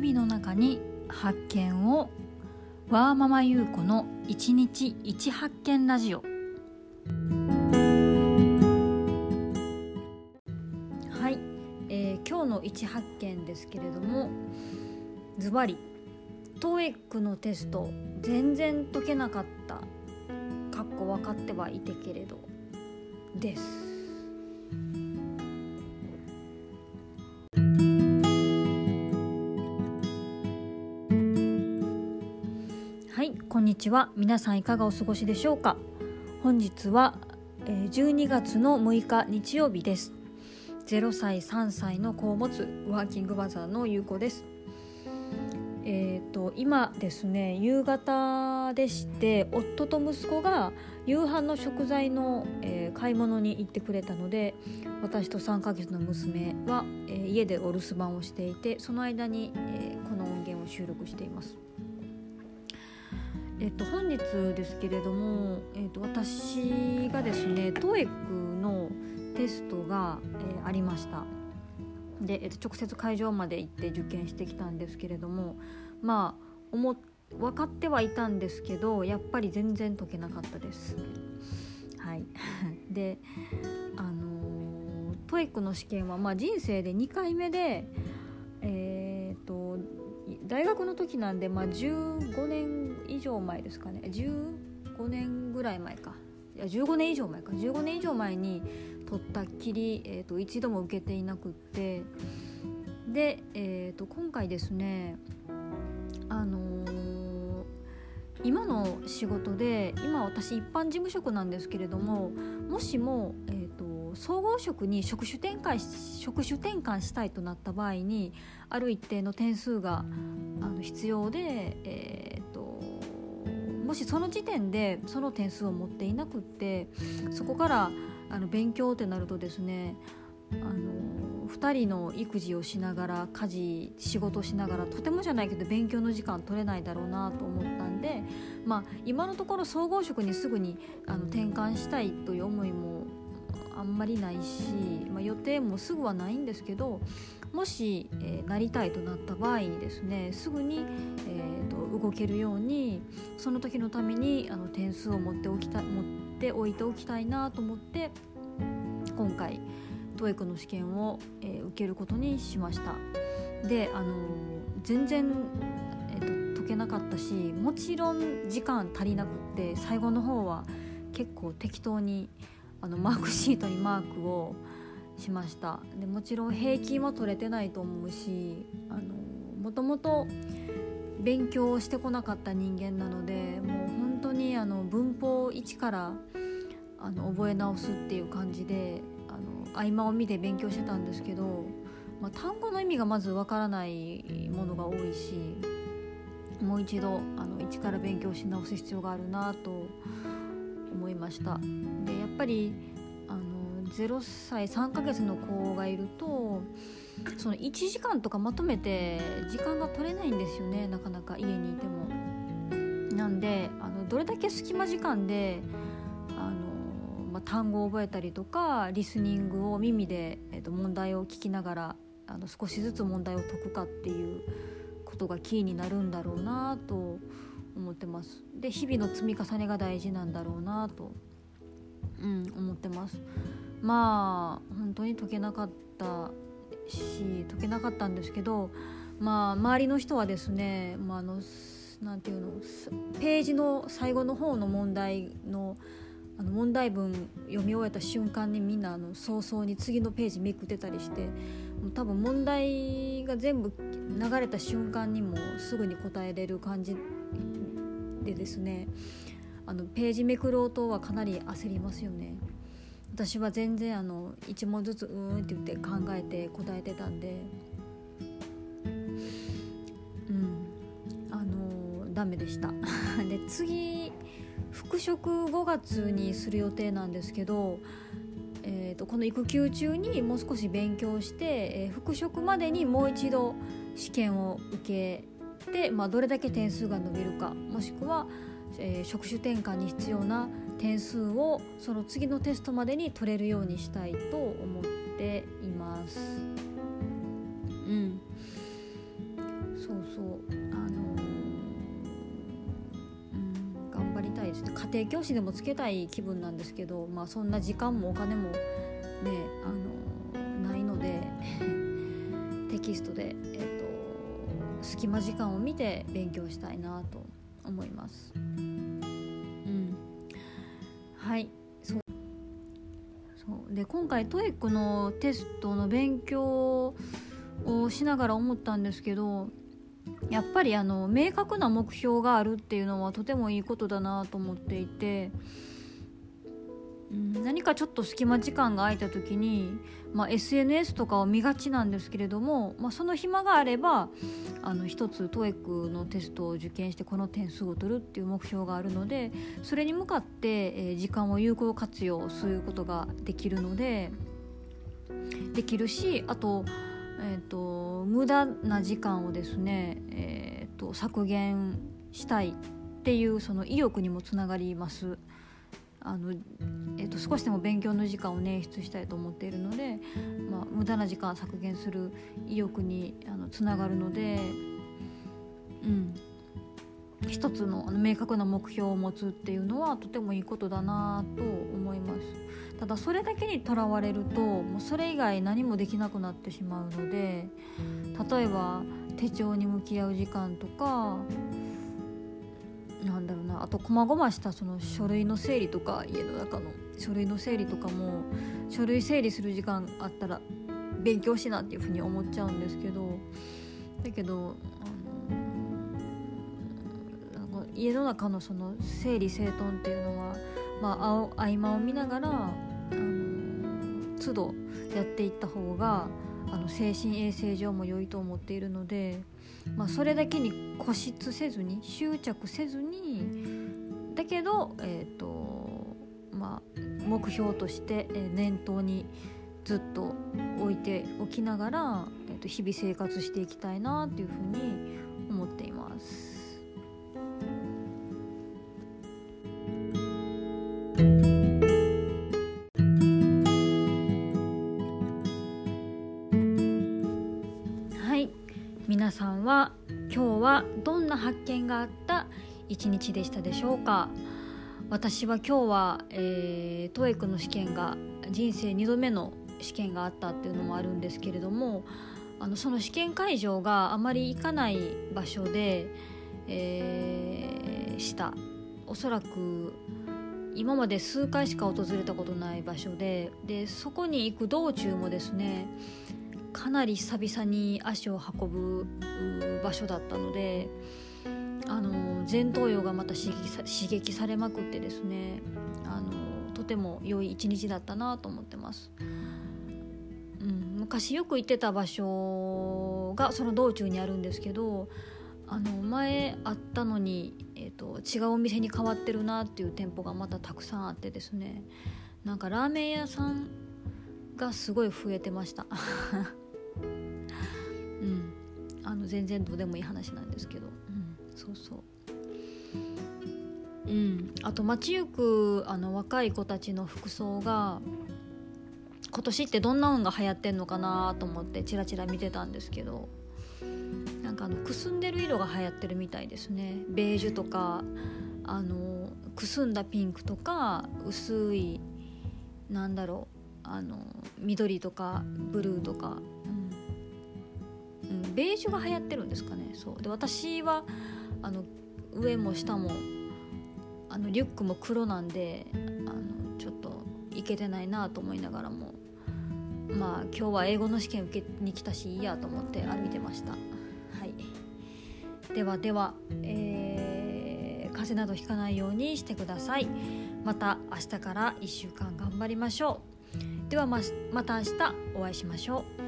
日々の中に発見をワーママ優子の一日一発見ラジオ。はい、えー、今日の一発見ですけれどもズバリ TOEIC のテスト全然解けなかった。かっこ分かってはいてけれどです。いこんにちは。皆さんいかがお過ごしでしょうか？本日は12月の6日日曜日です。0歳3歳の子を持つワーキングバザーのゆうこです。えーと、今ですね夕方でして夫と息子が夕飯の食材の、えー、買い物に行ってくれたので私と3ヶ月の娘は、えー、家でお留守番をしていてその間に、えー、この音源を収録しています。えっと、本日ですけれども、えっと、私がですね TOEIC のテストが、えー、ありました。で、えっと、直接会場まで行って受験してきたんですけれどもまあ思分かってはいたんですけどやっぱり全然解けなかったです。はい。であの TOEIC の試験は、まあ、人生で2回目でえっ、と大学の時なんで、まあ、15年以上前ですかね。15年ぐらい前か。いや15年以上前か。15年以上前に取ったっきり、えーと、一度も受けていなくって。で、えーと、今回ですねあのー、今の仕事で今私一般事務職なんですけれどももしも、えーと総合職に職種転換職種転換したいとなった場合にある一定の点数があの必要で、えー、もしその時点でその点数を持っていなくってそこからあの勉強ってなるとですねあの2人の育児をしながら家事仕事しながらとてもじゃないけど勉強の時間取れないだろうなと思ったんで、まあ、今のところ総合職にすぐにあの転換したいという思いもあんまりないし、まあ、予定もすぐはないんですけどもし、えー、なりたいとなった場合にですねすぐに、えーと、動けるようにその時のためにあの点数を持っておきた持っておいておきたいなと思って今回 TOEIC の試験を、えー、受けることにしました。であの、全然、解けなかったしもちろん時間足りなくって最後の方は結構適当にあのマークシートにマークをしました。でもちろん平均は取れてないと思うしもともと勉強をしてこなかった人間なのでもう本当にあの文法一からあの覚え直すっていう感じであの合間を見て勉強してたんですけど、まあ、単語の意味がまずわからないものが多いしもう一度あの一から勉強し直す必要があるなと思いま思いましたでやっぱりあの0歳3ヶ月の子がいるとその1時間とかまとめて時間が取れないんですよねなかなか家にいても。なんであのどれだけ隙間時間であの、まあ、単語を覚えたりとかリスニングを耳で、えー、と問題を聞きながらあの少しずつ問題を解くかっていうことがキーになるんだろうなと思ってます。で日々の積み重ねが大事なんだろうなと、うん、思ってます。まあ本当に解けなかったし解けなかったんですけどまあ周りの人はですね、まあ、あのなんていうのページの最後の方の問題のあの問題文読み終えた瞬間にみんなあの早々に次のページめくってたりしてもう多分問題が全部流れた瞬間にもすぐに答えれる感じでですねあのページめくる音はかなり焦りますよね。私は全然あの1問ずつうーんって言って考えて答えてたんで。うん。あのダメでした。で次復職5月にする予定なんですけどえーと、この育休中にもう少し勉強して、えー、復職までにもう一度試験を受けて、まあ、どれだけ点数が伸びるかもしくは、えー、職種転換に必要な点数をその次のテストまでに取れるようにしたいと思っています。うん。そうそう。あのうん頑張りたいですね。家庭教師でもつけたい気分なんですけどまあそんな時間もお金もねあのないので テキストで、隙間時間を見て勉強したいなと思います。うん、はい。そう。そう。で今回 TOEIC のテストの勉強をしながら思ったんですけどやっぱりあの明確な目標があるっていうのはとてもいいことだなと思っていて、何かちょっと隙間時間が空いた時に、まあ、SNS とかを見がちなんですけれども、まあ、その暇があればあの一つ TOEIC のテストを受験してこの点数を取るっていう目標があるのでそれに向かって、えー、時間を有効活用することができるのでできるしあとえーと、無駄な時間をですね、えーと、削減したいっていうその意欲にもつながります。あのえーと、少しでも勉強の時間を捻出したいと思っているので、まあ、無駄な時間削減する意欲にあのつながるので、うん、一つのあの明確な目標を持つっていうのはとてもいいことだなと思います。ただそれだけにとらわれるともうそれ以外何もできなくなってしまうので例えば手帳に向き合う時間とかなんだろうな。あと細々したその書類の整理とか家の中の。書類の整理とかも書類整理する時間あったら勉強しなっていうふうに思っちゃうんですけど。だけどあの家の中のその整理整頓っていうのは、まあ、合間を見ながらあの都度やっていった方があの精神衛生上も良いと思っているので、まあ、それだけに固執せずに執着せずにだけど、えーとまあ、目標として、念頭にずっと置いておきながら、えー、と日々生活していきたいなというふうに思っています。皆さんは今日はどんな発見があった一日でしたでしょうか？私は今日は、えー、ト e の試験が人生2度目の試験があったっていうのもあるんですけれどもあのその試験会場があまり行かない場所で、えー、した。おそらく今まで数回しか訪れたことない場所ででそこに行く道中もですねかなり久々に足を運ぶ場所だったのであの前頭葉がまた刺激さ刺激されまくってですねあのとても良い一日だったなと思ってます。うん、昔よく行ってた場所がその道中にあるんですけどあの前あったのに、えーと、違うお店に変わってるなっていう店舗がまたたくさんあってですねなんかラーメン屋さんがすごい増えてました。うん。あの全然どうでもいい話なんですけど、うん、そうそう。うん。あと街行くあの若い子たちの服装が今年ってどんな運が流行ってんのかなと思ってチラチラ見てたんですけど。なんかあのくすんでる色が流行ってるみたいですね。ベージュとかあのくすんだピンクとか薄いなんだろう。あの緑とかブルーとか。うん、ベージュが流行ってるんですかね。そう。で私はあの上も下もあのリュックも黒なんであのちょっといけてないなと思いながらもまあ今日は英語の試験受けに来たしいいやと思って歩いてました。はい。ではでは、えー、風邪などひかないようにしてください。また明日から1週間頑張りましょう。ではままた明日お会いしましょう。